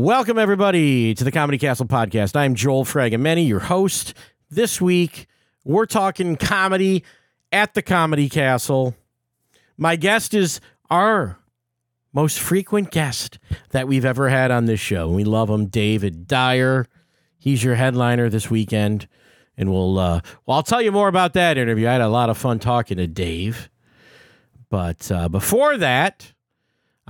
Welcome, everybody, to the Comedy Castle podcast. I'm Joel Fragamenti, your host. This week, we're talking comedy at the Comedy Castle. My guest is our most frequent guest that we've ever had on this show. We love him, David Dyer. He's your headliner this weekend. And we'll, uh, well, I'll tell you more about that interview. I had a lot of fun talking to Dave. But uh, before that,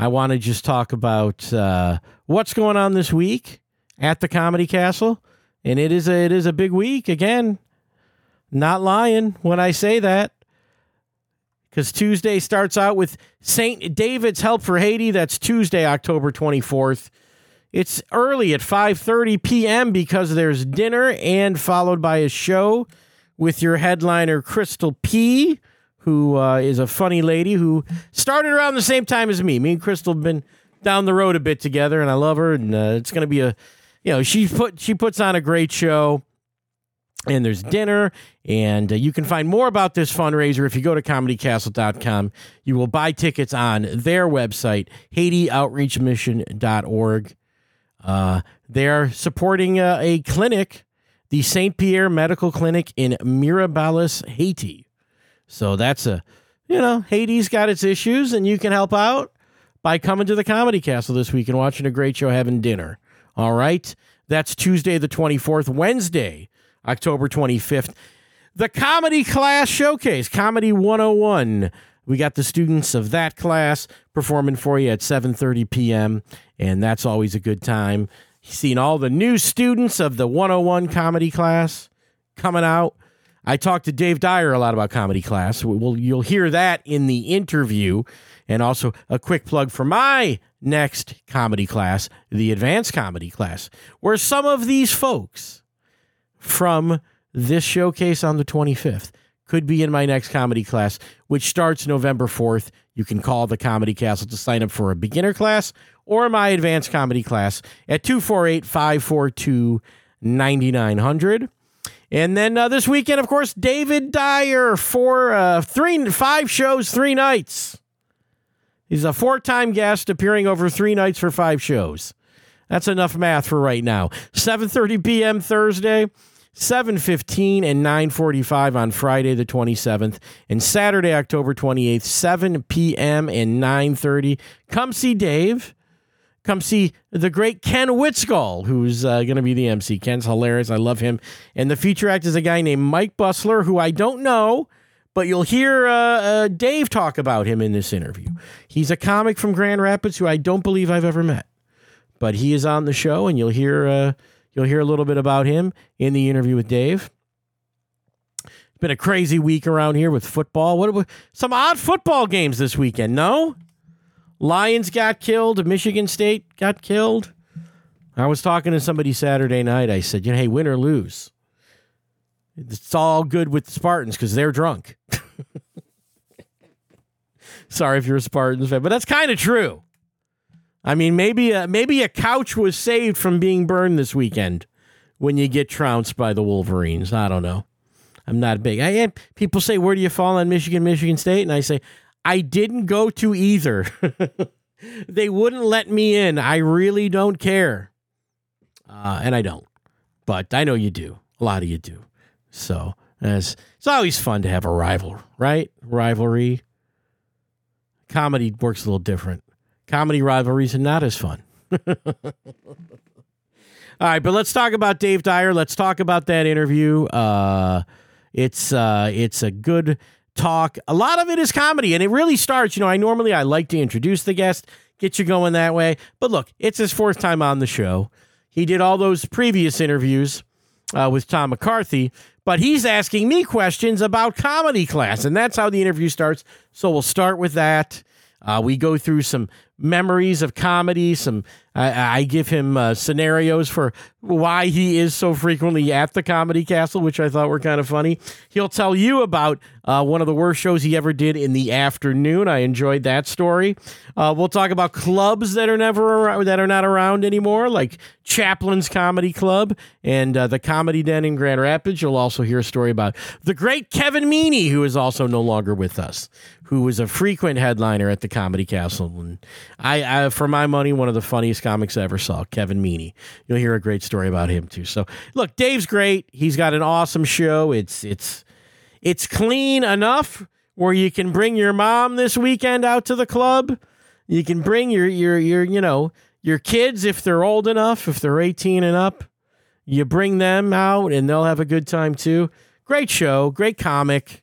I want to just talk about uh, what's going on this week at the Comedy Castle. And it is a, it is a big week again. Not lying when I say that. Because Tuesday starts out with St. David's Help for Haiti. That's Tuesday, October 24th. It's early at 5:30 p.m. because there's dinner and followed by a show with your headliner Crystal P, who uh, is a funny lady who started around the same time as me. Me and Crystal have been down the road a bit together, and I love her. And uh, it's going to be a, you know, she put she puts on a great show. And there's dinner, and uh, you can find more about this fundraiser if you go to comedycastle.com. You will buy tickets on their website, HaitiOutreachMission.org. Uh, they're supporting uh, a clinic, the St. Pierre Medical Clinic in Mirebalais, Haiti. So that's a, you know, Haiti's got its issues, and you can help out by coming to the Comedy Castle this week and watching a great show, having dinner. All right. That's Tuesday, the 24th, Wednesday, October 25th. The Comedy Class Showcase, Comedy 101. We got the students of that class performing for you at 7:30 p.m. and that's always a good time. Seeing all the new students of the 101 comedy class coming out. I talked to Dave Dyer a lot about comedy class. We'll, you'll hear that in the interview. And also a quick plug for my next comedy class, the advanced comedy class, where some of these folks from this showcase on the 25th could be in my next comedy class, which starts November 4th. You can call the Comedy Castle to sign up for a beginner class or my advanced comedy class at 248 542 9900. And then uh, this weekend, of course, David Dyer for uh, three, five shows, three nights. He's a four-time guest appearing over three nights for five shows. That's enough math for right now. 7:30 p.m. Thursday, 7:15 and 9:45 on Friday the 27th and Saturday October 28th 7 p.m. and 9:30 come see Dave come see the great Ken Whitskull who's uh, going to be the MC Ken's hilarious I love him and the feature act is a guy named Mike Bustler who I don't know but you'll hear uh, uh, Dave talk about him in this interview he's a comic from Grand Rapids who I don't believe I've ever met but he is on the show and you'll hear uh, You'll hear a little bit about him in the interview with Dave. It's been a crazy week around here with football. What some odd football games this weekend? No, Lions got killed. Michigan State got killed. I was talking to somebody Saturday night. I said, "You know, hey, win or lose, it's all good with the Spartans because they're drunk." Sorry if you're a Spartans fan, but that's kind of true. I mean, maybe a, maybe a couch was saved from being burned this weekend when you get trounced by the Wolverines. I don't know. I'm not big. I people say, "Where do you fall on Michigan, Michigan State?" And I say, "I didn't go to either. they wouldn't let me in. I really don't care, uh, and I don't. But I know you do. A lot of you do. So it's, it's always fun to have a rival, right? Rivalry. Comedy works a little different comedy rivalries are not as fun. All right, but let's talk about Dave Dyer. Let's talk about that interview. Uh, it's uh, it's a good talk. A lot of it is comedy, and it really starts. You know, I normally I like to introduce the guest, get you going that way. But look, it's his fourth time on the show. He did all those previous interviews uh, with Tom McCarthy, but he's asking me questions about comedy class, and that's how the interview starts. So we'll start with that. Uh, we go through some memories of comedy. Some I, I give him uh, scenarios for why he is so frequently at the Comedy Castle, which I thought were kind of funny. He'll tell you about uh, one of the worst shows he ever did in the afternoon. I enjoyed that story. Uh, we'll talk about clubs that are never around, that are not around anymore, like Chaplin's Comedy Club and uh, the Comedy Den in Grand Rapids. You'll also hear a story about the great Kevin Meaney, who is also no longer with us, who was a frequent headliner at the Comedy Castle and I, I, for my money, one of the funniest comics I ever saw, Kevin Meaney. You'll hear a great story about him too. So, look, Dave's great. He's got an awesome show. It's it's it's clean enough where you can bring your mom this weekend out to the club. You can bring your your your you know your kids if they're old enough, if they're eighteen and up. You bring them out and they'll have a good time too. Great show, great comic.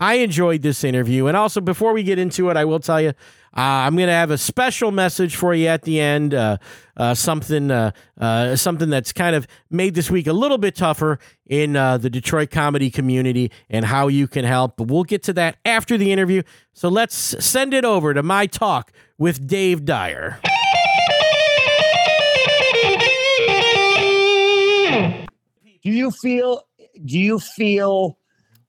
I enjoyed this interview. And also, before we get into it, I will tell you, uh, I'm going to have a special message for you at the end. Uh, uh, something, uh, uh, something that's kind of made this week a little bit tougher in uh, the Detroit comedy community and how you can help. But we'll get to that after the interview. So let's send it over to my talk with Dave Dyer. Do you feel? Do you feel?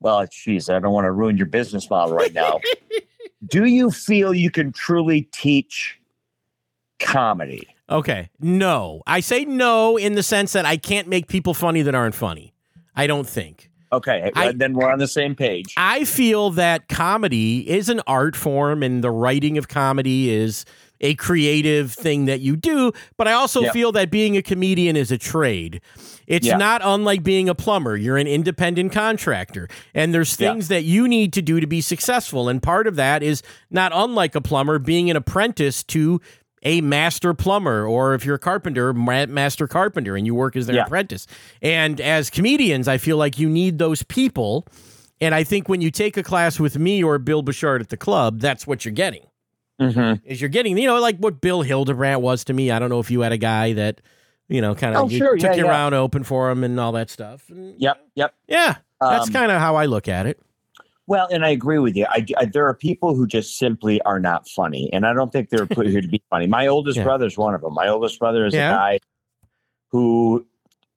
Well, geez, I don't want to ruin your business model right now. do you feel you can truly teach comedy? Okay. No. I say no in the sense that I can't make people funny that aren't funny. I don't think. Okay. I- then we're on the same page. I feel that comedy is an art form and the writing of comedy is a creative thing that you do, but I also Yeah. feel that being a comedian is a trade. It's Yeah. not unlike being a plumber. You're an independent contractor, and there's Yeah. things that you need to do to be successful. And part of that is not unlike a plumber being an apprentice to a master plumber, or if you're a carpenter, master carpenter, and you work as their Yeah. apprentice. And as comedians, I feel like you need those people. And I think when you take a class with me or Bill Bouchard at the club, that's what you're getting. Mm-hmm. Is you're getting, you know, like what Bill Hildebrandt was to me. I don't know if you had a guy that, you know, kind of Oh, sure. took Yeah, you yeah. around, open for him, and all that stuff. And, Yep. Yep. Yeah, that's Um, kind of how I look at it. Well, and I agree with you. I, I- there are people who just simply are not funny, and I don't think they're put here to be funny. My oldest Yeah. brother is one of them. My oldest brother is a guy who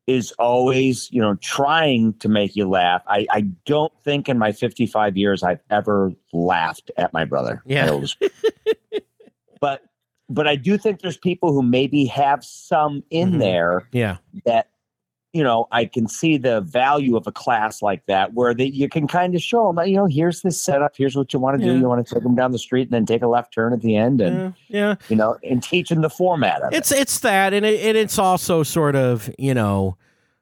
is always, you know, trying to make you laugh. I, I don't think in my 55 years I've ever laughed at my brother. my Yeah. oldest. but but I do think there's people who maybe have some in Mhm. there Yeah, that you know i can see the value of a class like that where that you can kind of show them you know here's this setup here's what you want to Yeah. do you want to take them down the street and then take a left turn at the end and yeah, yeah. you know and teach them the format of It's it's that, and it, and it's also sort of you know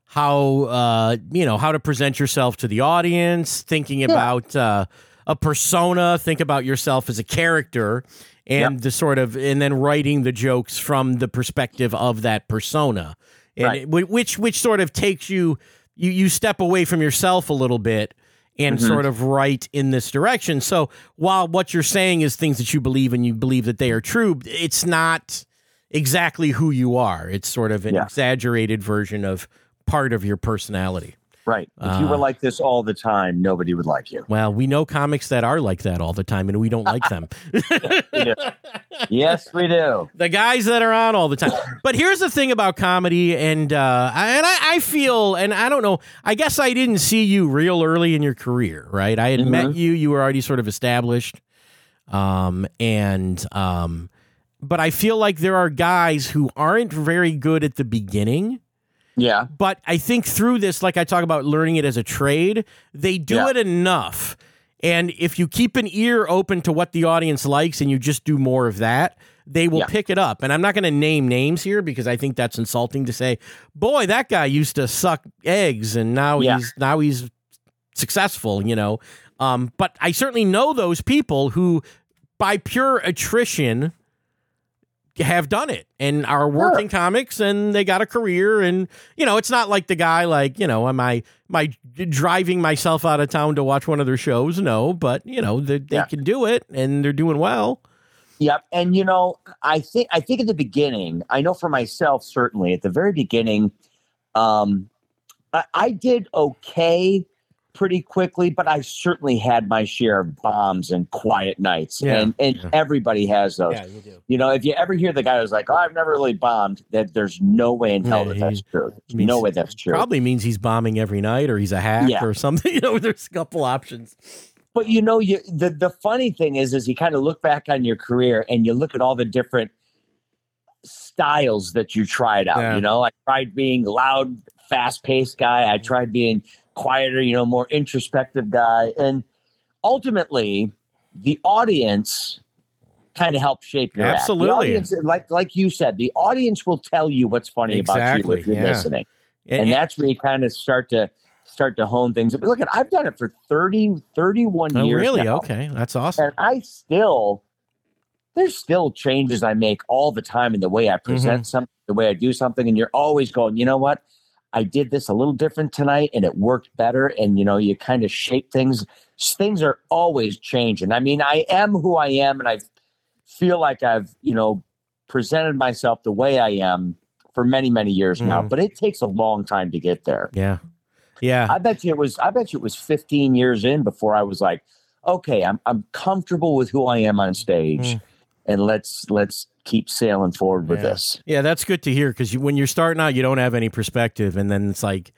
how uh you know how to present yourself to the audience, thinking about uh, a persona, think about yourself as a character, and the sort of and then writing the jokes from the perspective of that persona, and Right. it- which which sort of takes you you you step away from yourself a little bit. And Mhm. sort of write in this direction. So while what you're saying is things that you believe and you believe that they are true, it's not exactly who you are. It's sort of an Yeah. exaggerated version of part of your personality. Right if you Uh, were like this all the time nobody would like you Well, we know comics that are like that all the time, and we don't like them. yes we do the guys that are on all the time. But here's the thing about comedy, and uh, I- and I, I feel, and I don't know. I guess I didn't see you real early in your career, right? I had met Mhm. you; you were already sort of established, um, and um, but I feel like there are guys who aren't very good at the beginning. Yeah but I think through this, like I talk about learning it as a trade, they do Yeah. it enough. And if you keep an ear open to what the audience likes and you just do more of that, they will Yeah. pick it up. And I'm not going to name names here because I think that's insulting to say, boy, that guy used to suck eggs and now Yeah. he's now he's successful, you know. Um, but I certainly know those people who, by pure attrition, have done it and are working comics and they got a career and you know it's not like the guy like you know am i am i driving myself out of town to watch one of their shows no but you know they, they Yeah. can do it and they're doing well Yep. And you know, I think I think at the beginning, I know for myself certainly at the very beginning, um, I, I did okay pretty quickly, but I certainly had my share of bombs and quiet nights. Yeah, And and yeah. everybody has those. Yeah, you do You know, if you ever hear the guy who's like, Oh, I've never really bombed, that there's no way in hell Yeah, that that's true. Means- no way that's true. probably means he's bombing every night or he's a hack or something you know there's a couple options but you know you the, the funny thing is is you kind of look back on your career and you look at all the different styles that you tried out you know i tried being loud fast-paced guy i tried being quieter you know more introspective guy and ultimately the audience kind of help shape your Absolutely. audience, like like you said, the audience will tell you what's funny about you if you're yeah. listening, and that's where you kind of start to start to hone things. But look, at I've done it for 30, 31 oh, years really? now, Okay, that's awesome. and I still there's still changes I make all the time in the way I mm-hmm. present something, the way I do something, and you're always going, you know what? I did this a little different tonight, and it worked better. And you know, you kind of shape things. Things are always changing. I mean, I am who I am, and I feel like I've you know presented myself the way I am for many many years now. Mhm. But it takes a long time to get there. Yeah, yeah, I bet you it was. I bet you it was 15 years in before I was like, okay, I'm I'm comfortable with who I am on stage, Mm. and let's let's keep sailing forward with Yeah. this. yeah. That's good to hear because you, when you're starting out, you don't have any perspective, and then it's like.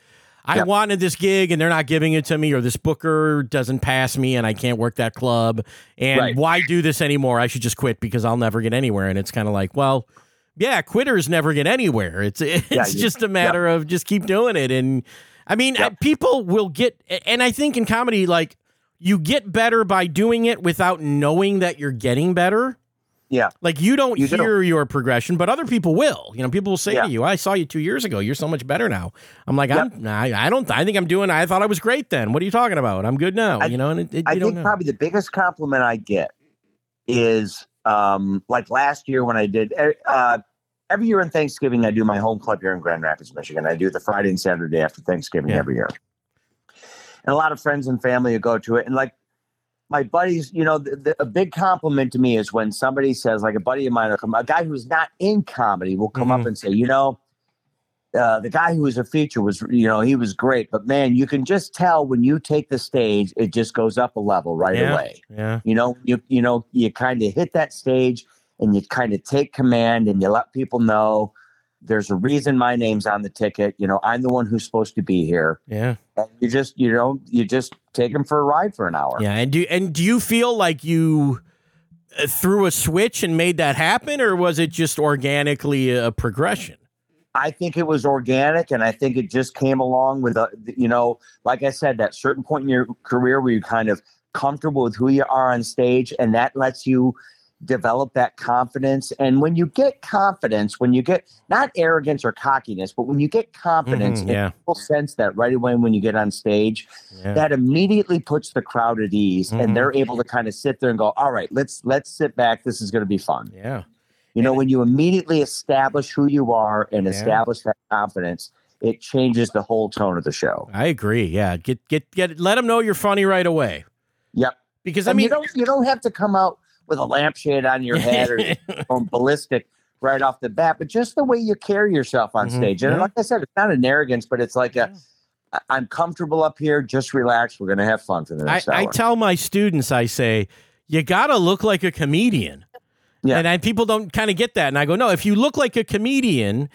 I Yep. wanted this gig and they're not giving it to me, or this booker doesn't pass me and I can't work that club. And Right. why do this anymore? I should just quit because I'll never get anywhere. And it's kind of like, well, yeah, quitters never get anywhere. It's it's Yeah, just a matter of just keep doing it. And I mean, uh, people will get, and I think in comedy, like you get better by doing it without knowing that you're getting better. Yeah. Like you don't You hear your progression, but other people will. You know, people will say Yeah. to you, "I saw you two years ago. You're so much better now." I'm like, I'm, I, I don't. I think I'm doing. I thought I was great then. What are you talking about? I'm good now. I- you know, and it, it, I you don't think know. probably the biggest compliment I get is um, like last year when I did uh, every year on Thanksgiving I do my home club here in Grand Rapids, Michigan. I do the Friday and Saturday after Thanksgiving Yeah. every year, and a lot of friends and family will go to it. And like my buddies, you know, the, the, a big compliment to me is when somebody says, like a buddy of mine, will come, a guy who's not in comedy will come Mhm. up and say, you know. Uh, the guy who was a feature was, you know, he was great, but man, you can just tell when you take the stage, it just goes up a level right Yeah. away. yeah, You know, you you know, you kind of hit that stage and you kind of take command and you let people know there's a reason my name's on the ticket. You know, I'm the one who's supposed to be here. yeah, And you just, you know, you just take them for a ride for an hour. yeah. And do and do you feel like you uh, threw a switch and made that happen, or was it just organically a progression? I think it was organic, and I think it just came along with a, you know, like I said, that certain point in your career where you're kind of comfortable with who you are on stage, and that lets you develop that confidence. And when you get confidence, when you get not arrogance or cockiness, but when you get confidence, and yeah. people sense that right away when you get on stage, Yeah. that immediately puts the crowd at ease, Mhm. and they're able to kind of sit there and go, "All right, let's let's sit back. This is going to be fun." yeah. You know, And- when you immediately establish who you are and Yeah. establish that confidence, it changes the whole tone of the show. I agree. Yeah. Get get get. Let them know you're funny right away. Yep. Because I And mean, you don't you don't have to come out with a lampshade on your head or going ballistic right off the bat, but just the way you carry yourself on Mhm. stage. And Yeah. like I said, it's not an arrogance, but it's like a I- I'm comfortable up here. Just relax. We're gonna have fun for the I, next I hour. tell my students, I say, you got to look like a comedian. Yeah. And I, people don't kind of get that. And I go, no, if you look like a comedian,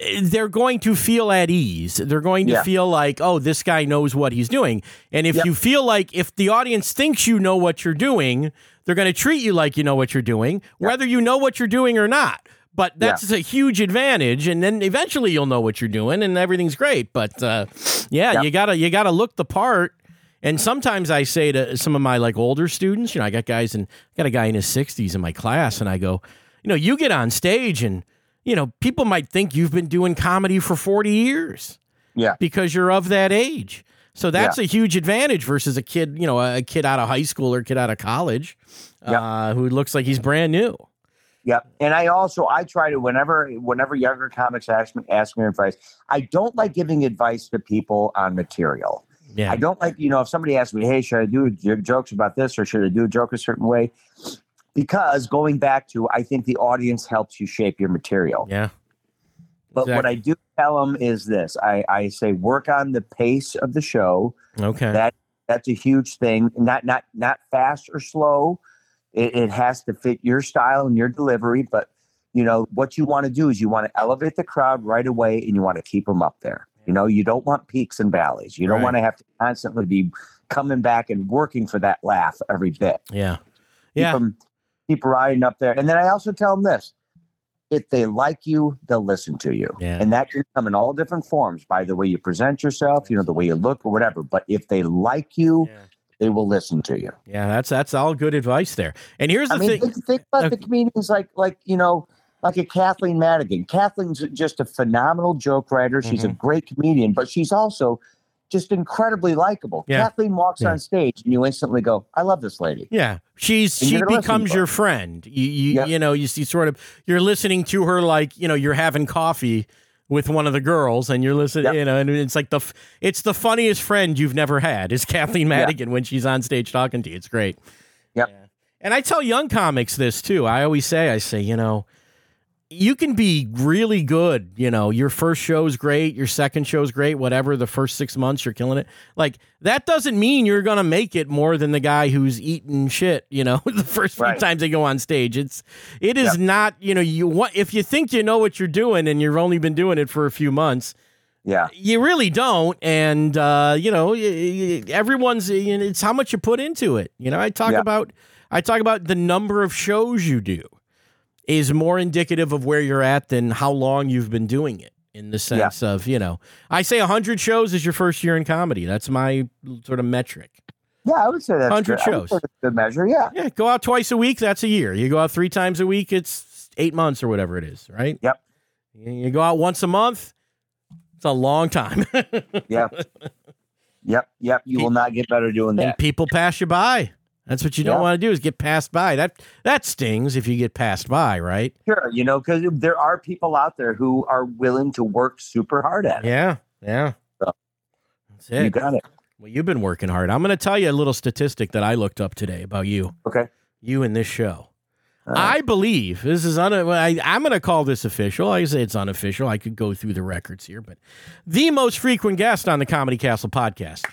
eh, they're going to feel at ease. They're going to Yeah. feel like, oh, this guy knows what he's doing. And if Yep. you feel like if the audience thinks you know what you're doing, they're going to treat you like you know what you're doing, whether you know what you're doing or not. But Yeah. that's a huge advantage, and then eventually you'll know what you're doing, and everything's great. But uh, yeah, Yep. you gotta you gotta look the part. And sometimes I say to some of my like older students, you know, I got guys and I got a guy in his 60s in my class, and I go, you know, you get on stage and you know, people might think you've been doing comedy for 40 years yeah. because you're of that age. So that's a huge advantage versus a kid, you know, a kid out of high school or a kid out of college Yep. uh, who looks like he's brand new. Yep. And I also I try to whenever whenever younger comics ask me ask me advice, I don't like giving advice to people on material. Yeah. I don't like, you know, if somebody asks me, hey, should I do jokes about this or should I do a joke a certain way? Because going back to, I think the audience helps you shape your material. yeah. But what. I do tell them is this I, I say, work on the pace of the show. Okay. That That's a huge thing. Not not not fast or slow. It, it has to fit your style and your delivery. But, you know, what you want to do is you want to elevate the crowd right away and you want to keep them up there. You know, you don't want peaks and valleys. You don't Right. want to have to constantly be coming back and working for that laugh every bit. yeah. Keep Yeah. them, keep riding up there. And then I also tell them this: if they like you, they'll listen to you, Yeah. and that can come in all different forms by the way you present yourself, you know, the way you look or whatever. But if they like you, Yeah. they will listen to you. Yeah, that's that's all good advice there. And here's the I mean, thing. think, think about the comedians like like you know like a Kathleen Madigan. Kathleen's just a phenomenal joke writer. She's a Mhm. great comedian, but she's also just incredibly likable. Yeah. Kathleen walks Yeah. on stage and you instantly go, "I love this lady." Yeah, she's And she you're gonna listen becomes your friend. You you, Yep. you know you see sort of you're listening to her like you know you're having coffee with one of the girls and you're listening Yep. you know and it's like the it's the funniest friend you've never had is Kathleen Madigan when she's on stage talking to you. It's great. Yep. Yeah. And I tell young comics this too. I always say I say you know you can be really good. You know, your first show's great, your second show's great, whatever. The first six months, you're killing it. Like that doesn't mean you're gonna make it more than the guy who's eating shit. You know, the first few Right. times they go on stage, it's it is Yep. not. You know, you want if you think you know what you're doing and you've only been doing it for a few months. Yeah, You really don't, and uh, you know everyone's. you know, It's how much you put into it. You know, I talk about I talk about the number of shows you do is more indicative of where you're at than how long you've been doing it. In the sense of you know, I say hundred shows is your first year in comedy. That's my sort of metric. yeah, I would say that's 100 good. Shows. that's good measure. Yeah, Yeah, go out twice a week. That's a year. You go out three times a week. It's eight months or whatever it is, right? Yep. You go out once a month. It's a long time. yeah, yep, yep. You will not get better doing that. and that. people pass you by. That's what you don't Yeah. want to do is get passed by. That that stings if you get passed by, right? Sure, you know, because there are people out there who are willing to work super hard at it. Yeah, yeah. So, That's You got it. Well, you've been working hard. I'm going to tell you a little statistic that I looked up today about you, Okay. you and this show. I believe this is un. I, I'm going to call this official. I say it's unofficial. I could go through the records here, but the most frequent guest on the Comedy Castle podcast,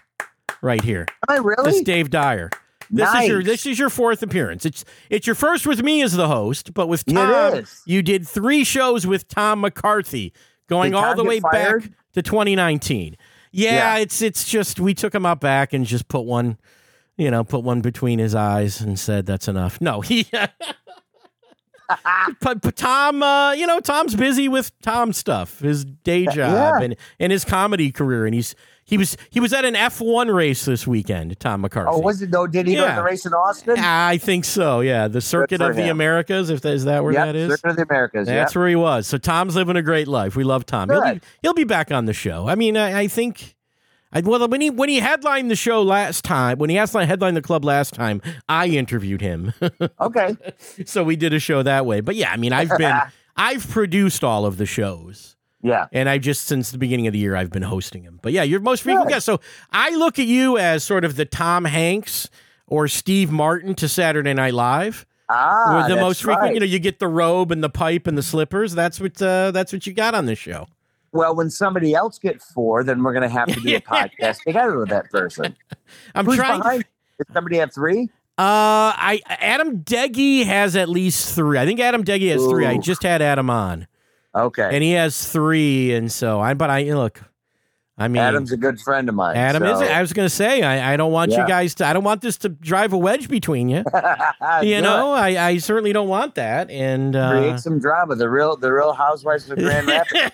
right here. Am really? This? Dave Dyer. This nice. is your this is your fourth appearance. It's it's your first with me as the host, but with Tom, you did three shows with Tom McCarthy, going all the way back to 2019. Yeah, Yeah. it's it's just we took him out back and just put one, you know, put one between his eyes and said that's enough. No, he. But, but Tom, uh, you know, Tom's busy with Tom stuff, his day job Yeah. and, and his comedy career, and he's he was he was at an F one race this weekend. Tom oh, McCarthy. Oh, was it though? Did he go Yeah. to the race in Austin? I think so. Yeah, the Circuit of the. Americas. If that, is that where Yep, that is, Circuit of the Americas. that's where he was. So Tom's living a great life. We love Tom. He'll be, he'll be back on the show. I mean, I, I think. I, well, when he when he headlined the show last time, when he headlined the club last time, I interviewed him. Okay. so we did a show that way. But yeah, I mean, I've been I've produced all of the shows. Yeah. And I just since the beginning of the year I've been hosting him. But yeah, your most frequent guest. So I look at you as sort of the Tom Hanks or Steve Martin to Saturday Night Live. Ah, the most frequent, right. you know, you get the robe and the pipe and the slippers. That's what uh, that's what you got on this show. Well, when somebody else gets four, then we're going to have to do a podcast together with that person. I'm Who's trying. behind? Does somebody have three? Uh, I Adam Deggy has at least three. I think Adam Deggy has three. I just had Adam on, Okay. and he has three. And so I, but I look, I mean, Adam's a good friend of mine. Adam so. is. I was gonna say I, I don't want you guys to. I don't want this to drive a wedge between you. you know, I, I certainly don't want that. And uh, create some drama. The real, the real Housewives of Grand Rapids.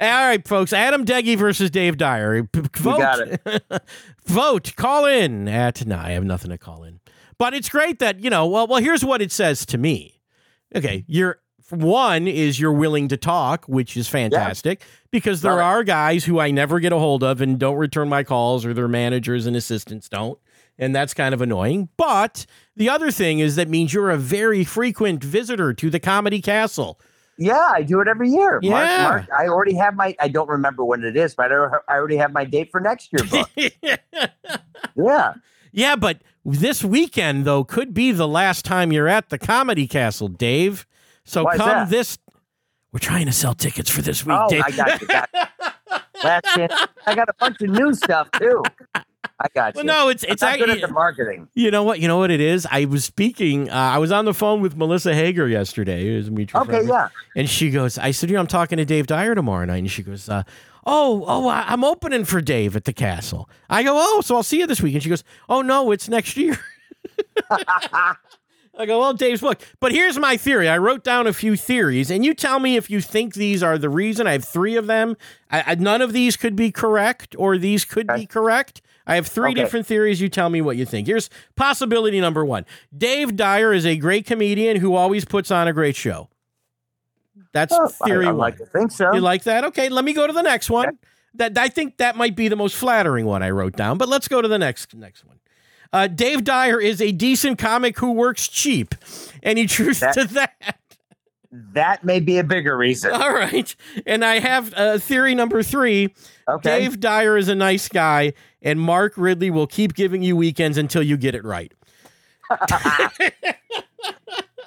All right, folks. Adam Deggy versus Dave Dyer. Vote. Vote. Call in at. No, I have nothing to call in. But it's great that you know. Well, well. Here's what it says to me. Okay, you're one is you're willing to talk, which is fantastic because there are guys who I never get a hold of and don't return my calls, or their managers and assistants don't. And that's kind of annoying. But the other thing is that means you're a very frequent visitor to the Comedy Castle. yeah, I do it every year. Yeah. Mark, Mark, I already have my. I don't remember when it is, but I I already have my date for next year booked. yeah. Yeah, but this weekend though could be the last time you're at the Comedy Castle, Dave. So Why come this. We're trying to sell tickets for this week, Oh, Dave. I got you. Got you. Last chance. I got a bunch of new stuff too. I got well, you. no, it's I'm it's good actually. at the marketing. You know what? You know what it is. I was speaking. Uh, I was on the phone with Melissa Hager yesterday. It was a mutual Okay, friend. yeah. And she goes, I said, you know, I'm talking to Dave Dyer tomorrow night. And she goes, uh, oh, oh, I'm opening for Dave at the castle. I go, oh, so I'll see you this week. And she goes, oh, no, it's next year. I go, well, Dave's book. But here's my theory. I wrote down a few theories, and you tell me if you think these are the reason. I have three of them. I, I, none of these could be correct, or these could Okay. be correct. I have three Okay. different theories. You tell me what you think. Here's possibility number one Dave Dyer is a great comedian who always puts on a great show. That's theory I, I one. like to think so. You like that? Okay, let me go to the next one. Okay. That I think that might be the most flattering one I wrote down. But let's go to the next next one. Uh, Dave Dyer is a decent comic who works cheap. Any truth That- to that? that may be a bigger reason. All right. And I have uh, theory number three. Okay. Dave Dyer is a nice guy, and Mark Ridley will keep giving you weekends until you get it right.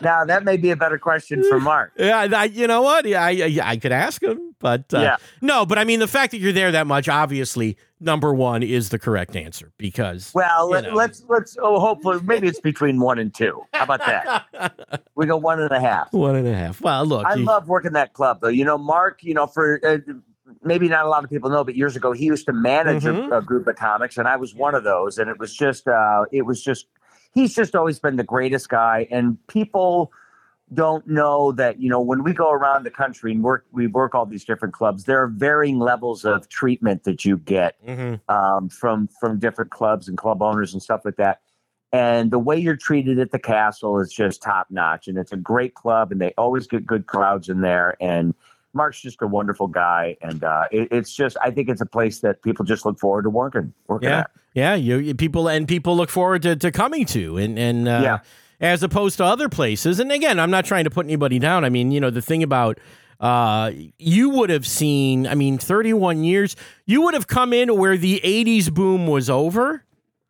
now that may be a better question for Mark. Yeah, I, you know what? Yeah, I, I, I could ask him, but uh, Yeah. no. But I mean, the fact that you're there that much, obviously, number one is the correct answer because Well, let, know. let's let's. Oh, hopefully, maybe it's between one and two. How about that? We go one and a half. one and a half. Well, look, I you- love working that club, though. You know, Mark. You know, for uh, maybe not a lot of people know, but years ago he used to manage Mhm. a, a group of comics, and I was one of those. And it was just, uh, it was just, he's just always been the greatest guy, and people don't know that you know when we go around the country and work we work all these different clubs there are varying levels of treatment that you get Mhm. um, from from different clubs and club owners and stuff like that. And the way you're treated at the castle is just top notch, and it's a great club, and they always get good crowds in there. And Mark's just a wonderful guy, and uh, it, it's just I think it's a place that people just look forward to working working Yeah. at. yeah, you, you- people and people look forward to, to coming to and and uh, Yeah. As opposed to other places. And again, I'm not trying to put anybody down. I mean, you know, the thing about uh, you would have seen. I mean, 31 years. You would have come in where the 80s boom was over.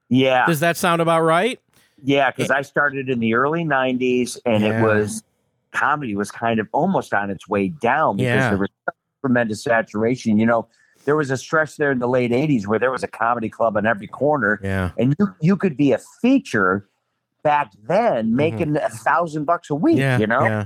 Yeah, Does that sound about right? yeah, because I started in the early '90s, and Yeah. it was comedy was kind of almost on its way down because Yeah. there was tremendous saturation. You know, there was a stretch there in the late '80s where there was a comedy club on every corner. Yeah. and you you could be a feature back then making a thousand bucks a week Mm-hmm. Yeah. you know Yeah.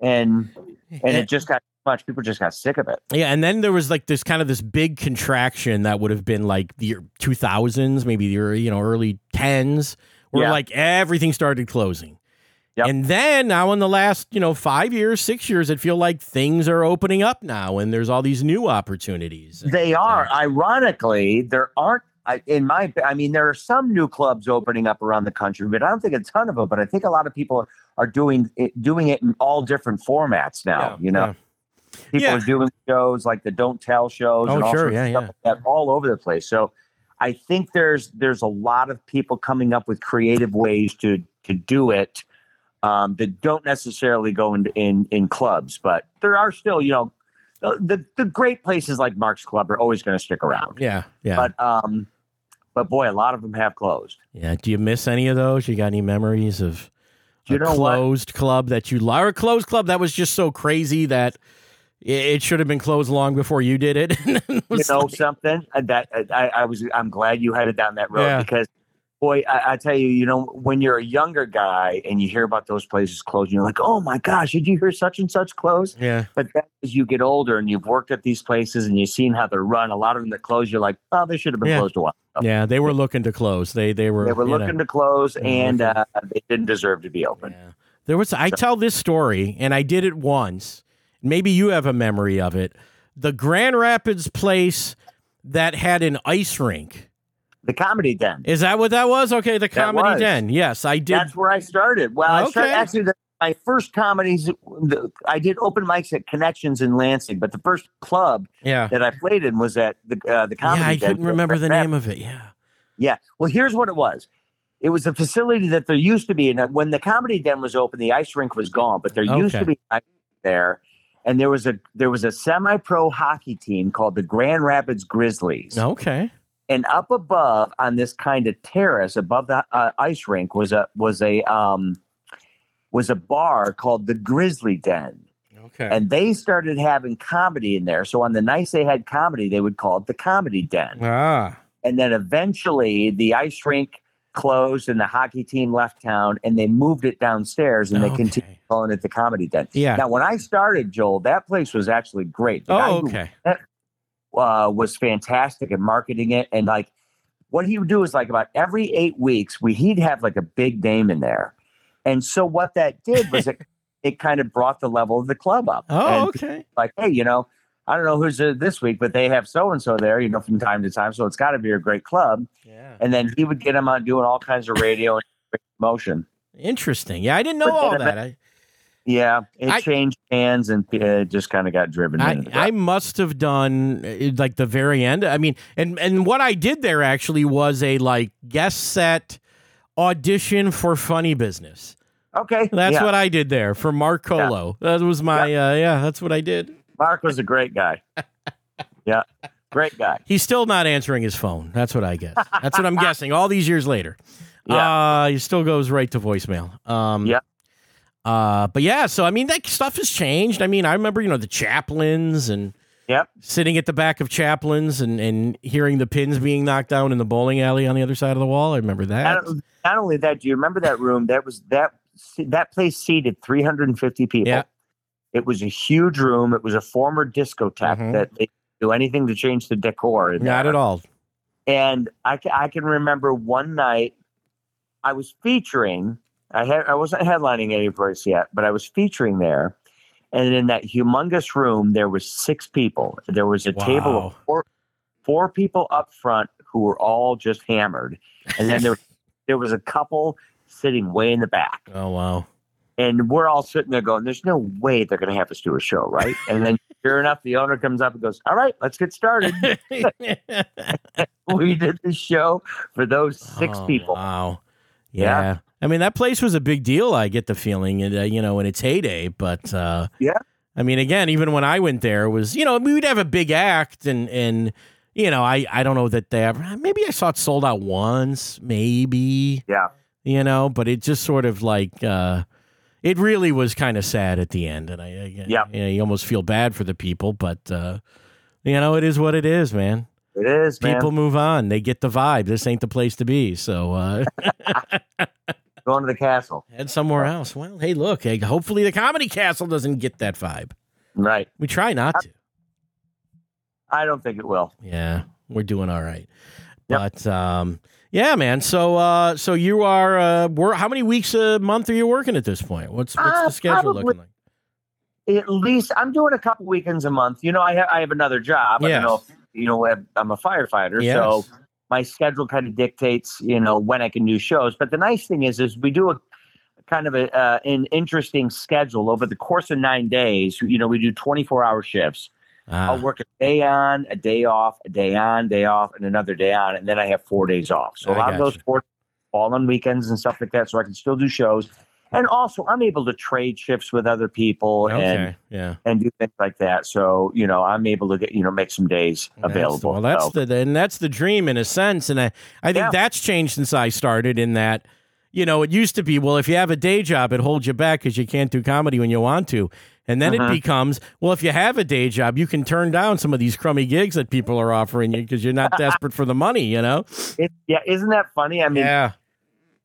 and and it just got too much people just got sick of it Yeah, and then there was like this kind of this big contraction that would have been like the two thousands, maybe the early, you know early tens, where Yeah. like everything started closing. Yep. And then now in the last you know five years, six years, it feel like things are opening up now, and there's all these new opportunities. they are ironically there aren't I- in my i mean there are some new clubs opening up around the country but i don't think a ton of them but i think a lot of people are doing it doing it in all different formats now Yeah, you know yeah. people Yeah. are doing shows like the don't tell shows Oh, and all sure, yeah, stuff yeah. like that all over the place so i think there's there's a lot of people coming up with creative ways to to do it um, that don't necessarily go in, in in clubs but there are still you know the the, the great places like mark's club are always going to stick around Yeah, yeah, but um but boy a lot of them have closed yeah. Do you miss any of those? You got any memories of you a know what? closed club that you or a closed club that was just so crazy that it, should have been closed long before you did it? It you know like- something Uh, that I, I was i'm glad you headed down that road Yeah. because boy I, I tell you you know when you're a younger guy and you hear about those places closing you're like oh my gosh did you hear such and such close yeah, but then as you get older and you've worked at these places and you've seen how they're run a lot of them that close you're like oh they should have been Yeah. closed a while. Yeah. They were looking to close. They they were they were you know. looking to close and uh, they didn't deserve to be open Yeah. There was I tell this story and I did it once. Maybe you have a memory of it. The Grand Rapids place that had an ice rink. the comedy den Is that what that was? Okay, the comedy den. Yes, I did. That's where I started. Well, I started Okay. actually the, my first comedies. The, I did open mics at Connxtions in Lansing, but the first club yeah. that I played in was at the uh, the comedy. Yeah, I couldn't remember the name of it. Yeah. Yeah. Well, here's what it was. It was a facility that there used to be, and when the comedy den was open, the ice rink was gone, but there used to be there, and there was a there was a semi pro hockey team called the Grand Rapids Grizzlies. Okay. and up above on this kind of terrace above the uh, ice rink was a was a um was a bar called the Grizzly Den, Okay. and they started having comedy in there. So on the nights they had comedy, they would call it the Comedy Den. ah. And then eventually the ice rink closed and the hockey team left town, and they moved it downstairs and they continued calling it the Comedy Den. Yeah. Now, when I started, Joel, that place was actually great. The guy Oh, okay. uh, was fantastic at marketing it. And like what he would do is like about every eight weeks, we he'd have like a big name in there. And so what that did was it it kind of brought the level of the club up. Oh, And okay. like, hey, you know, I don't know who's there this week, but they have so and so there, you know, from time to time. So it's got to be a great club. Yeah. And then he would get him out doing all kinds of radio and motion. Interesting. Yeah, I didn't know But all that. I, Yeah, it I- changed hands and it just kind of got driven I. I must have done uh, like the very end. I mean, and and what I did there actually was a like guest set audition for Funny Business. okay, That's yeah. what I did there for Mark Colo. That was my uh, yeah. That's what I did. Mark was a great guy. yeah, great guy. He's still not answering his phone. That's what I guess. That's what I'm guessing. All these years later, Yeah. uh, he still goes right to voicemail. Um, Yeah. Uh, but yeah, so I mean, that stuff has changed. I mean, I remember you know the chaplains and Yep. sitting at the back of Chaplin's and and hearing the pins being knocked down in the bowling alley on the other side of the wall. I remember that. Not, not only that, do you remember that room? That was that that place seated 350 people. Yeah. It was a huge room. It was a former discotheque Mhm. that they didn't do anything to change the decor. in Not at all. And I, I can remember one night I was featuring, I had I wasn't headlining any place yet, but I was featuring there. And in that humongous room, there was six people. There was a table of four, four people up front who were all just hammered. And then there, there was a couple sitting way in the back. Oh wow. And we're all sitting there going, there's no way they're going to have us do a show, right? And then sure enough, the owner comes up and goes, all right, let's get started. we did the show for those six Oh, people. Wow. Yeah. Yeah. I mean, that place was a big deal. I get the feeling, and uh, you know, in its heyday. But uh, Yeah. I mean, again, even when I went there, it was you know we would have a big act, and and you know, I I don't know that they ever. Maybe I saw it sold out once, maybe. Yeah. You know, but it just sort of like. uh it really was kind of sad at the end, and I, I Yeah. you, know, you almost feel bad for the people, but uh, you know it is what it is, man. It is, man. People move on; they get the vibe. This ain't the place to be. So uh, Going to the castle. head somewhere else. Well, hey, look. Hey, hopefully the comedy castle doesn't get that vibe. Right. We try not to. I don't think it will. Yeah, we're doing all right. Yep. But um, yeah, man. So uh, so you are. Uh, wor- how many weeks a month are you working at this point? What's what's Uh, the schedule probably- looking like? At least I'm doing a couple weekends a month. You know, I have I have another job. I Yes. don't know you know, I'm- I'm a firefighter, Yes. so my schedule kind of dictates, you know, when I can do shows. But the nice thing is, is we do a kind of a uh, an interesting schedule over the course of nine days. You know, we do 24 hour shifts. Ah, I'll work a day on, a day off, a day on, day off, and another day on, and then I have four days off. So a lot of those four fall on weekends and stuff like that, so I can still do shows. And also, I'm able to trade shifts with other people and. Yeah. and do things like that. So you know, I'm able to get you know make some days That's the- available. well, that's So, the and that's the dream in a sense, and I I think Yeah. that's changed since I started. In that, you know, it used to be well, if you have a day job, it holds you back because you can't do comedy when you want to, and then it Mhm. becomes well, if you have a day job, you can turn down some of these crummy gigs that people are offering you because you're not desperate for the money. You know? it, yeah, isn't that funny? I mean, yeah.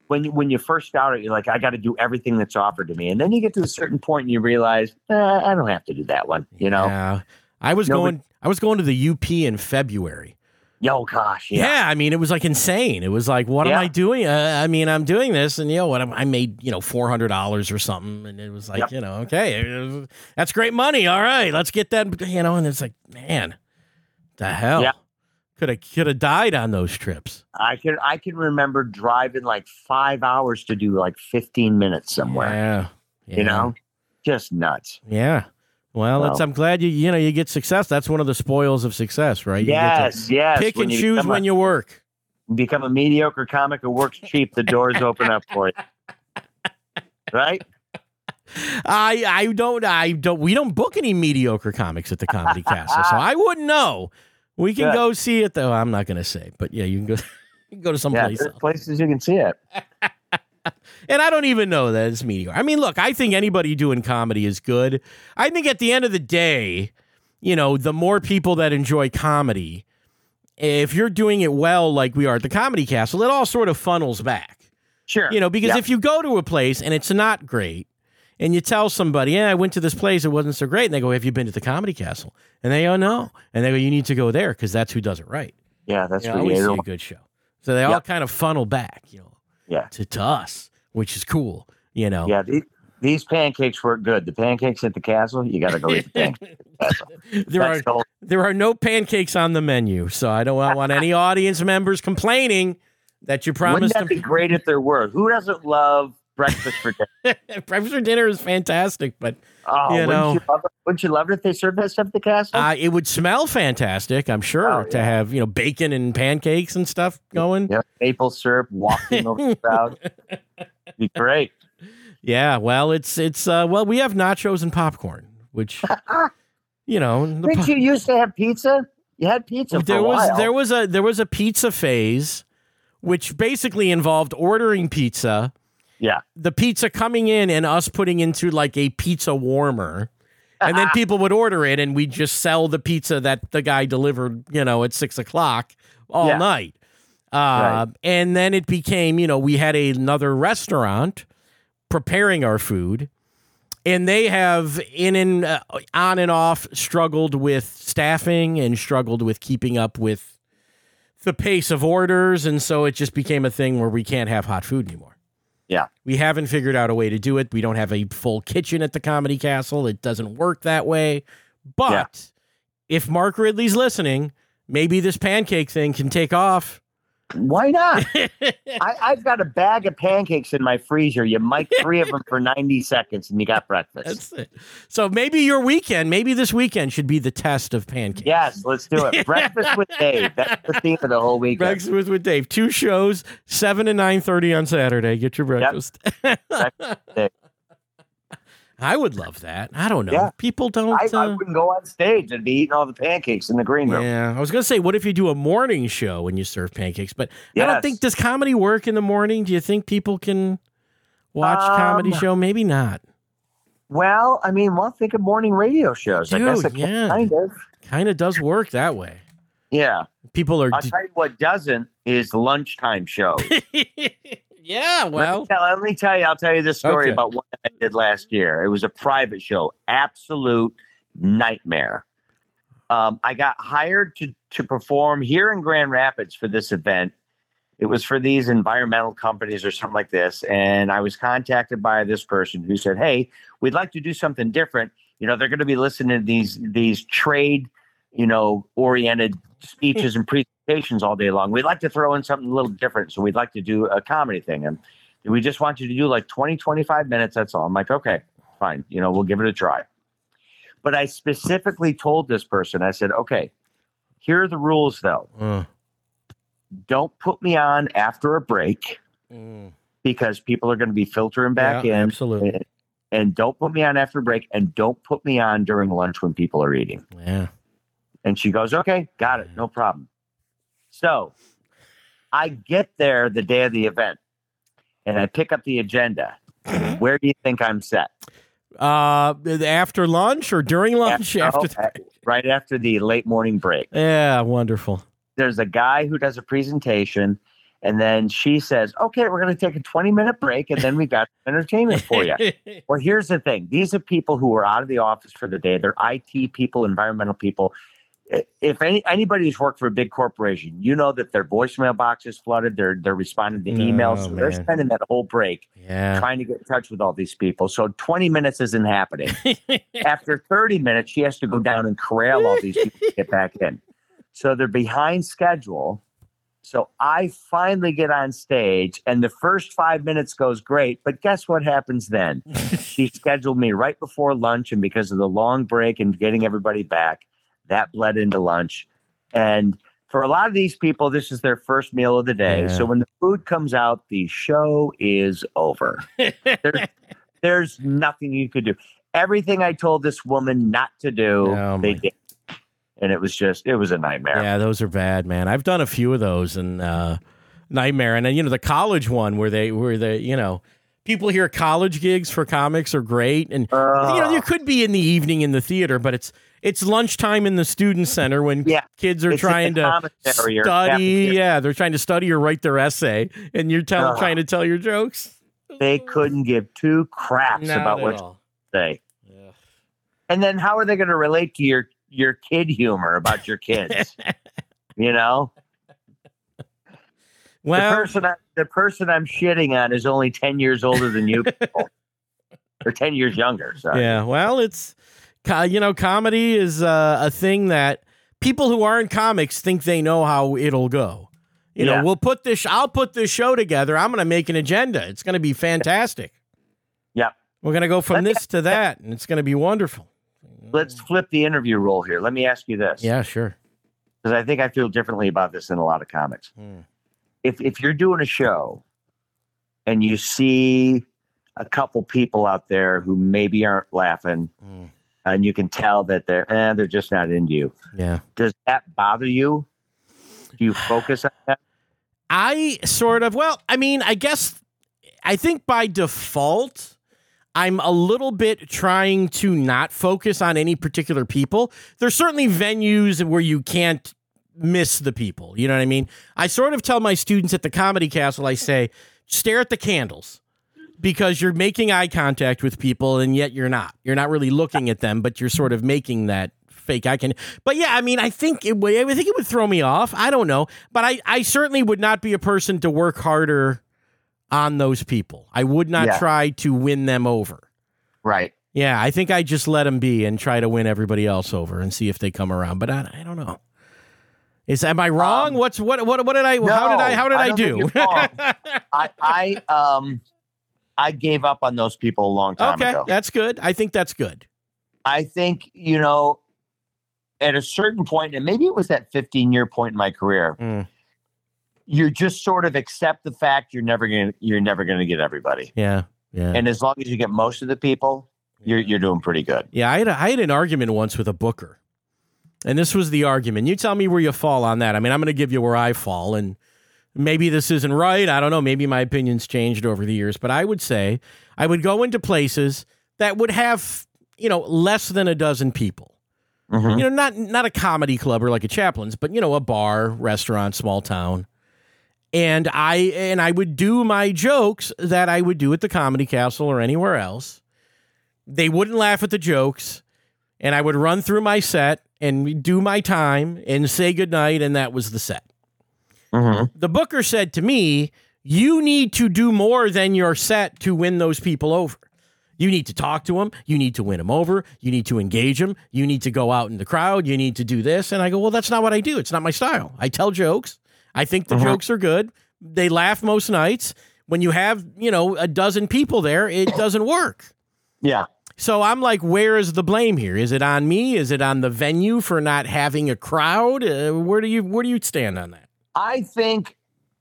When you, when you first start it, you're like, I got to do everything that's offered to me, and then you get to a certain point and you realize, eh, I don't have to do that one. You know? Yeah. I was No, but- going. I was going to the UP in February. Yo, gosh, Yeah. yeah, I mean, it was like insane. It was like, what am I doing? Uh, I mean, I'm doing this, and you know what? I'm, made you know four hundred dollars or something, and it was like, Yep. you know, okay, that's great money. All right, let's get that. You know, and it's like, man, the hell, Yeah. Could have could have died on those trips I can I can remember driving like five hours to do like 15 minutes somewhere. Yeah. yeah. You know, just nuts. Yeah. Well, Well. I'm glad you you know you get success. That's one of the spoils of success, right? You get yes, yes. pick When and choose when a, you work. become a mediocre comic who works cheap, the doors open up for you. Right? I I don't I don't we don't book any mediocre comics at the Comedy Castle, so I wouldn't know. We can Good. go see it though. I'm not going to say, but yeah, you can go. You can go to some Yeah, place places you can see it. And I don't even know that it's mediocre. I mean, look, I think anybody doing comedy is good. I think at the end of the day, you know, the more people that enjoy comedy, if you're doing it well, like we are at the Comedy Castle, it all sort of funnels back. Sure. You know, because Yeah. if you go to a place and it's not great, and you tell somebody, "Yeah, I went to this place; it wasn't so great," and they go, "Have you been to the Comedy Castle?" And they go, "No," and they go, "You need to go there because that's who does it right." yeah, that's You know, where always a good show, so they all kind of funnel back, you know, Yeah. to, to us, which is cool. You know, Yeah, the, these pancakes were good. The pancakes at the castle, you got to go eat the pancakes. The there are That's the whole- there are no pancakes on the menu, so I don't want any audience members complaining that you promised. Wouldn't that be great if there were? Who doesn't love breakfast for dinner? Breakfast for dinner is fantastic, but Oh, You wouldn't, know. you love it? wouldn't you love it if they served that stuff at the castle? uh, it would smell fantastic. I'm sure Oh, to have you know bacon and pancakes and stuff going. yeah, maple syrup walking over the crowd. Be great. Yeah, well, it's it's uh, well, we have nachos and popcorn, which you know, Didn't po- you used to have pizza? You had pizza there was there was a there was a pizza phase, which basically involved ordering pizza, yeah. the pizza coming in, and us putting into like a pizza warmer. And then people would order it, and we'd just sell the pizza that the guy delivered, you know, at six o'clock all Yeah. night. Uh, And then it became, you know, we had another restaurant preparing our food, and they have in and uh, on and off struggled with staffing and struggled with keeping up with the pace of orders, and so it just became a thing where we can't have hot food anymore. Yeah. We haven't figured out a way to do it. We don't have a full kitchen at the Comedy Castle. It doesn't work that way. But Yeah. if Mark Ridley's listening, maybe this pancake thing can take off. Why not? I, I've got a bag of pancakes in my freezer. You mic three of them for 90 seconds and you got breakfast. That's it. So maybe your weekend, maybe this weekend should be the test of pancakes. yes, let's do it. Breakfast with Dave. That's the theme of the whole weekend. Breakfast with, with Dave. Two shows, seven and nine thirty on Saturday. Get your breakfast. Breakfast with Dave. I would love that. I don't know. Yeah. People don't. I, I uh, wouldn't go on stage and be eating all the pancakes in the green room. yeah, I was gonna say, what if you do a morning show when you serve pancakes? But I don't think does comedy work in the morning. Do you think people can watch comedy Um, show? Maybe not. Well, I mean, well, think of morning radio shows. I guess it yeah. kind of. Kind of does work that way. Yeah. People are. I'll tell you what doesn't is lunchtime show. yeah, well, let, me tell, let me tell you, I'll tell you this story Okay. about what I did last year. It was a private show, absolute nightmare. Um, I got hired to to perform here in Grand Rapids for this event. It was for these environmental companies or something like this, and I was contacted by this person who said, "Hey, we'd like to do something different. You know, they're going to be listening to these these trade, you know, oriented speeches and presentations all day long. We'd like to throw in something a little different. So we'd like to do a comedy thing. And we just want you to do like 20, 25 minutes. That's all. I'm like, okay, fine. You know, we'll give it a try. But I specifically told this person, I said, okay, here are the rules though. uh, Don't put me on after a break mm, because people are going to be filtering back yeah, in. Absolutely. And don't put me on after a break and don't put me on during lunch when people are eating. Yeah. And she goes, okay, got it. No problem. So I get there the day of the event and I pick up the agenda. Where do you think I'm set? Uh, after lunch or during lunch? After. Oh, right after the late morning break. yeah, wonderful. There's a guy who does a presentation. And then she says, okay, we're going to take a 20 minute break and then we've got entertainment for you. Well, here's the thing. These are people who are out of the office for the day. They're IT people, environmental people. If any anybody who's worked for a big corporation, you know that their voicemail box is flooded. They're they're responding to emails. Oh, so they're spending that whole break yeah. trying to get in touch with all these people. So 20 minutes isn't happening. After 30 minutes, she has to go down and corral all these people to get back in. So they're behind schedule. So I finally get on stage, and the first five minutes goes great. But guess what happens then? she scheduled me right before lunch, and because of the long break and getting everybody back, that bled into lunch. And for a lot of these people, this is their first meal of the day. Yeah. So when the food comes out, the show is over. There's, there's nothing you could do. Everything I told this woman not to do, Oh, they did. And it was just, it was a nightmare. Yeah, those are bad, man. I've done a few of those and uh nightmare and then you know the college one where they where they you know people hear college gigs for comics are great and you know you could be in the evening in the theater but it's it's lunchtime in the student center when Yeah, kids are It's trying to study yeah they're trying to study or write their essay and you're tell, Ugh. trying to tell your jokes They couldn't give two craps Not about what say. Yeah. And then how are they going to relate to your your kid humor about your kids? you know, the person I, the person I'm shitting on is only ten years older than you. people. or ten years younger. Sorry. Yeah, well, it's co- you know, comedy is uh, a thing that people who aren't comics think they know how it'll go. You know, we'll put this. I'll put this show together. I'm going to make an agenda. It's going to be fantastic. Yeah. We're going to go from this to that, and it's going to be wonderful. Let's flip the interview role here. Let me ask you this. Yeah, sure. because I think I feel differently about this than a lot of comics. Hmm. If if you're doing a show and you see a couple people out there who maybe aren't laughing, Hmm. And you can tell that they're eh, they're just not into you, Yeah. does that bother you? Do you focus on that? I sort of, well, I mean, I guess, I think by default, I'm a little bit trying to not focus on any particular people. There's certainly venues where you can't miss the people. You know what I mean? I sort of tell my students at the Comedy Castle, I say, stare at the candles because you're making eye contact with people and yet you're not. You're not really looking at them, but you're sort of making that fake eye can. But yeah, I mean, I think it would. I think it would throw me off. I don't know, but I, I certainly would not be a person to work harder on those people. I would not Yeah. try to win them over. Right. Yeah, I think I just let them be and try to win everybody else over and see if they come around. But I, I don't know. Is am I wrong? Um, What's what what what did I how did I how did I I, do? I I um I gave up on those people a long time okay, ago. that's good. I think that's good. I think you know at a certain point, and maybe it was that 15 year point in my career. Mm. you just sort of accept the fact you're never gonna you're never gonna get everybody, Yeah, yeah. and as long as you get most of the people, you're you're doing pretty good. Yeah, I had a, I had an argument once with a booker, and this was the argument. You tell me where you fall on that. I mean, I'm going to give you where I fall, and maybe this isn't right. I don't know. Maybe my opinions changed over the years, but I would say I would go into places that would have you know less than a dozen people. Mhm. You know, not not a comedy club or like a Chaplin's, but you know, a bar, restaurant, small town. And I and I would do my jokes that I would do at the Comedy Castle or anywhere else. They wouldn't laugh at the jokes, and I would run through my set and do my time and say goodnight, and that was the set. Mhm. The booker said to me, You need to do more than your set to win those people over. You need to talk to them. You need to win them over. You need to engage them. You need to go out in the crowd. You need to do this. And I go, Well, that's not what I do. It's not my style. I tell jokes. I think the Mhm. jokes are good. They laugh most nights. When you have, you know, a dozen people there, it doesn't work. Yeah, So I'm like, where is the blame here? Is it on me? Is it on the venue for not having a crowd? Uh, where do you where do you stand on that? I think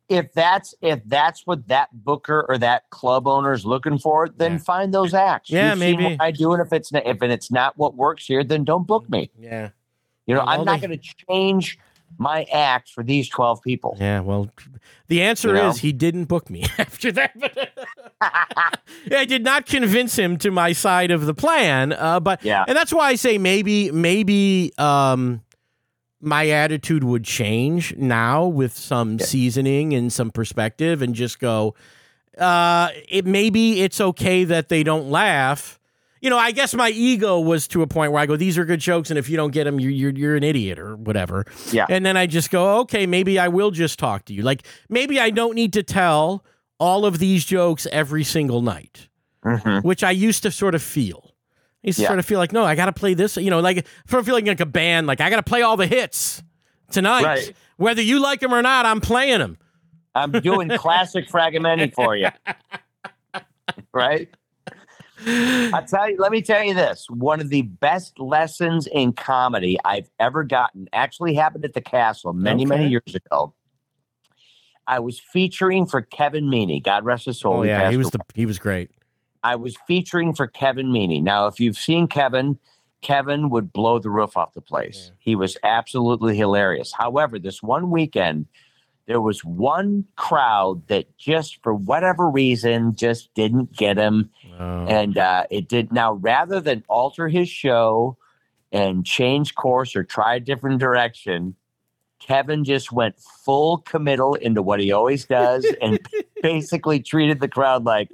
if that's if that's what that booker or that club owner is looking for, then Yeah. find those acts. Yeah, You've maybe. I do, and if it's not, if it's not what works here, then don't book me. Yeah. You know, I'm not going to change my act for these 12 people. Yeah, well, the answer You know? is he didn't book me after that. I did not convince him to my side of the plan. Uh, but Yeah. and that's why I say maybe maybe um, my attitude would change now with some seasoning and some perspective, and just go. Uh, it maybe it's okay that they don't laugh. You know, I guess my ego was to a point where I go, "These are good jokes, and if you don't get them, you're you're, you're an idiot or whatever." Yeah. And then I just go, okay, maybe I will just talk to you. Like maybe I don't need to tell all of these jokes every single night, Mhm. which I used to sort of feel. I used to Yeah. sort of feel like, no, I got to play this. You know, like of feeling like a band. Like I got to play all the hits tonight, Right. whether you like them or not. I'm playing them. I'm doing classic Fragomeni for you. Right? I tell you, let me tell you this. One of the best lessons in comedy I've ever gotten actually happened at the castle many, many years ago. I was featuring for Kevin Meaney. God rest his soul. Oh yeah, passed he was away. the he was great. I was featuring for Kevin Meaney. Now, if you've seen Kevin, Kevin would blow the roof off the place. He was absolutely hilarious. However, this one weekend, there was one crowd that just for whatever reason just didn't get him. And uh, it did. Now, rather than alter his show and change course or try a different direction, Kevin just went full committal into what he always does and basically treated the crowd like,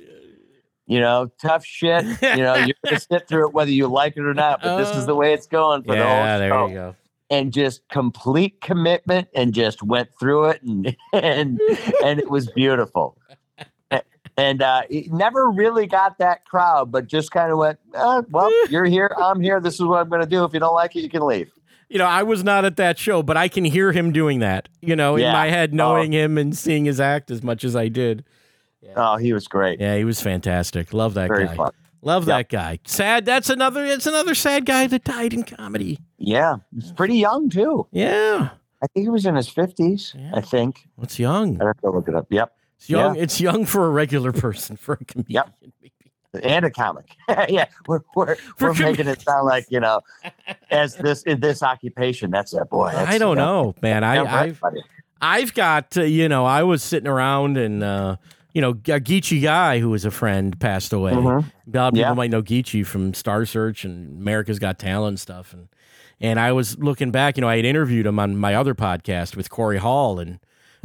you know, tough shit. You know, you're to sit through it whether you like it or not, but this is the way it's going for yeah, the there whole you show. go. And just complete commitment and just went through it and and and it was beautiful. and uh, he never really got that crowd, but just kind of went, uh, "Well, you're here, I'm here. This is what I'm going to do. If you don't like it, you can leave." You know, I was not at that show, but I can hear him doing that. You know, in my head, knowing him and seeing his act as much as I did. Oh, he was great. Yeah, he was fantastic. Love that Very guy. fun. Love Yep. that guy. Sad. That's another. It's another sad guy that died in comedy. Yeah, he's pretty young too. Yeah, I think he was in his fifties. Yeah. I think. it's young. I have to look it up. Yep, It's young. It's young for a regular person. For a comedian. and a comic. yeah, we're we're, For we're com- making it sound like you know, as this in this occupation. That's that boy. That's, I don't yeah, know, man. I, I've. I've got uh, you know I was sitting around and uh, you know a Geechy Guy who was a friend passed away. Mhm. A lot of people Yeah. might know Geechee from Star Search and America's Got Talent and stuff. And and I was looking back, you know, I had interviewed him on my other podcast with Corey Hall, and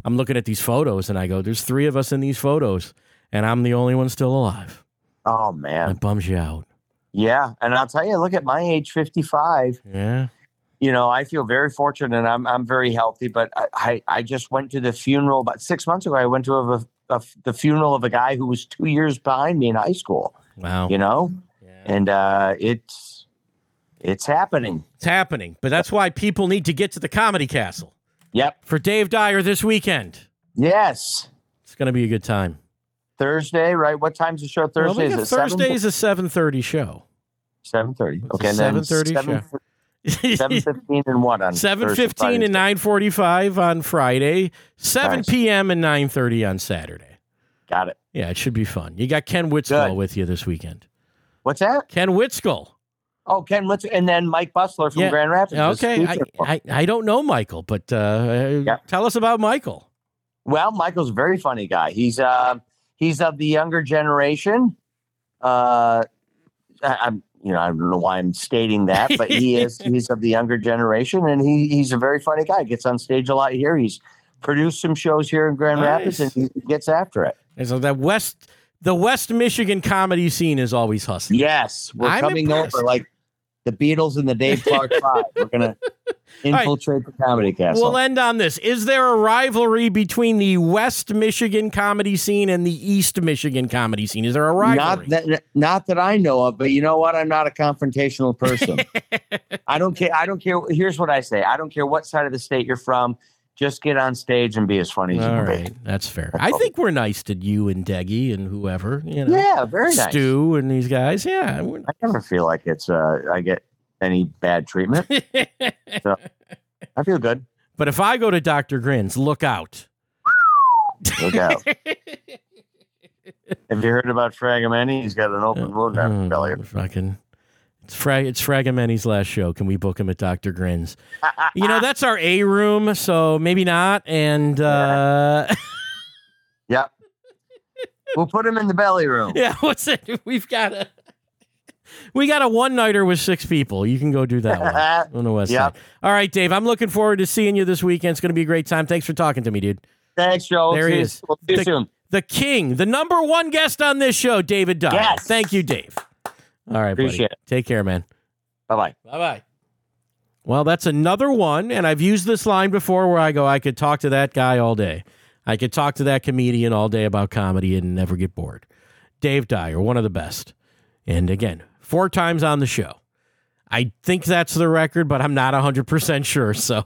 I'm looking at these photos, and I go, "There's three of us in these photos, and I'm the only one still alive." Oh man, it bums you out. yeah. And I'll tell you, look at my age, fifty five. Yeah. you know, I feel very fortunate and I'm I'm very healthy. But I, I, I just went to the funeral about six months ago. I went to a, a, the funeral of a guy who was two years behind me in high school. Wow. You know, Yeah. and uh, it's it's happening. It's happening, but that's why people need to get to the Comedy Castle Yep. for Dave Dyer this weekend. Yes. It's going to be a good time. Thursday, right? What time's the show? Well, Thursday we got is it Thursday's a seven thirty show. seven thirty? Okay, and then 7:30 seven fifteen and what on Seven fifteen and nine forty five on Friday. Seven Nice. p.m. and nine thirty on Saturday. Got it. Yeah, it should be fun. You got Ken Whitskull Good. with you this weekend. What's that? Ken Whitskull. Oh, Ken, let's and then Mike Bustler from Yeah. Grand Rapids. Okay, I. I I don't know Michael, but uh, Yeah. tell us about Michael. Well, Michael's a very funny guy. He's uh, he's of the younger generation. Uh, I, I'm you know I don't know why I'm stating that, but he is he's of the younger generation, and he he's a very funny guy. Gets on stage a lot here. He's produced some shows here in Grand Rapids, and he gets after it. And so that West the West Michigan comedy scene is always hustling. Yes, we're I'm coming impressed. over like the Beatles and the Dave Clark Five. We're gonna right. infiltrate the comedy castle. We'll end on this. Is there a rivalry between the West Michigan comedy scene and the East Michigan comedy scene? Is there a rivalry? Not that, not that I know of, but you know what? I'm not a confrontational person. I don't care. I don't care. Here's what I say: I don't care what side of the state you're from. Just get on stage and be as funny as you All can right, be. that's fair. I think we're nice to you and Deggy and whoever, you know, Yeah, very nice. Stu and these guys. Yeah. I never feel like it's uh, I get any bad treatment. I feel good. but if I go to Dr. Grins, look out. Look out. Have you heard about Fragomeni? He's got an open wound on his Oh, belly. fucking, it's Frag, it's Fragomeni's last show. Can we book him at Dr. Grins? You know, that's our A room, so maybe not. And uh, Yep. We'll put him in the belly room. yeah, what's it? We've got a we got a one nighter with six people. You can go do that one on the west Yep. side. All right, Dave. I'm looking forward to seeing you this weekend. It's going to be a great time. Thanks for talking to me, dude. Thanks, Joe. There see he you- is. We'll see you The- soon. The king, the number one guest on this show, David Dyer. Yes. Thank you, Dave. All right, Appreciate buddy. Take care, man. Bye bye. Bye bye. Well, that's another one, and I've used this line before where I go, I could talk to that guy all day. I could talk to that comedian all day about comedy and never get bored. Dave Dyer, one of the best. And again, four times on the show. I think that's the record, but I'm not 100% sure. So,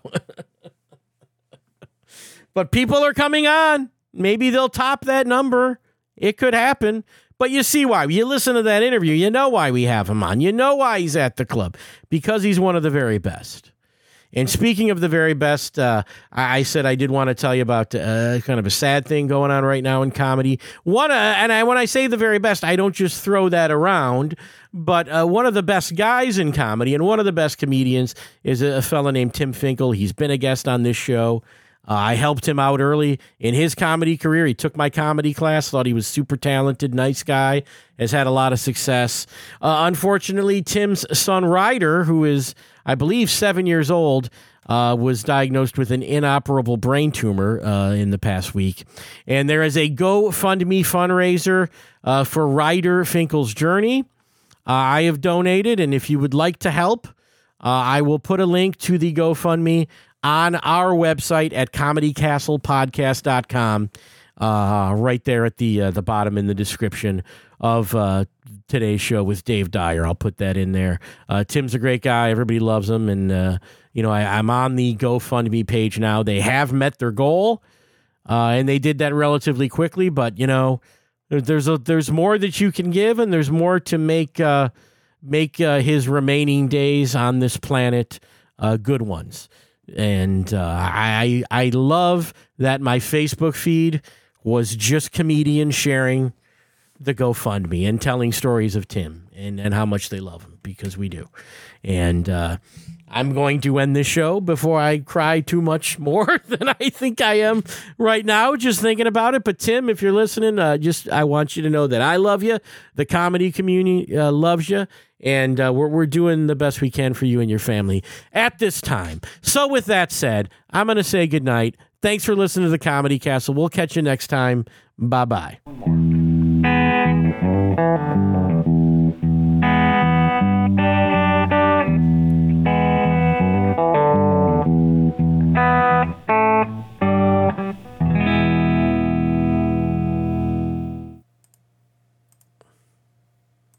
but people are coming on. Maybe they'll top that number. It could happen. But you see why. You listen to that interview, you know why we have him on. You know why he's at the club because he's one of the very best. And speaking of the very best, uh, I, said I did want to tell you about uh, kind of a sad thing going on right now in comedy. One, uh, and I, when I say the very best, I don't just throw that around. But uh, one of the best guys in comedy and one of the best comedians is a, a fella named Tim Finkel. He's been a guest on this show. Uh, I helped him out early in his comedy career. He took my comedy class, thought he was super talented, nice guy, has had a lot of success. Uh, unfortunately, Tim's son Ryder, who is, I believe, seven years old, uh, was diagnosed with an inoperable brain tumor uh, in the past week. And there is a GoFundMe fundraiser uh, for Ryder Finkel's journey. Uh, I have donated, and if you would like to help, uh, I will put a link to the GoFundMe on our website at comedycastlepodcast.com. Uh, uh, right there at the uh, the bottom in the description of uh, today's show with Dave Dyer. I'll put that in there. Uh, Tim's a great guy. Everybody loves him, and uh, you know I, am on the GoFundMe page now. They have met their goal, uh, and they did that relatively quickly. But you know, there's a there's more that you can give, and there's more to make make his remaining days on this planet good ones. And I I love that my Facebook feed was just comedians sharing the GoFundMe and telling stories of Tim and, and how much they love him because we do. And uh, I'm going to end this show before I cry too much more than I think I am right now, just thinking about it. But Tim, if you're listening, uh, just I want you to know that I love you. The comedy community uh, loves you and uh, we're, we're doing the best we can for you and your family at this time. So, with that said, I'm going to say goodnight. Thanks for listening to the Comedy Castle. We'll catch you next time. Bye bye.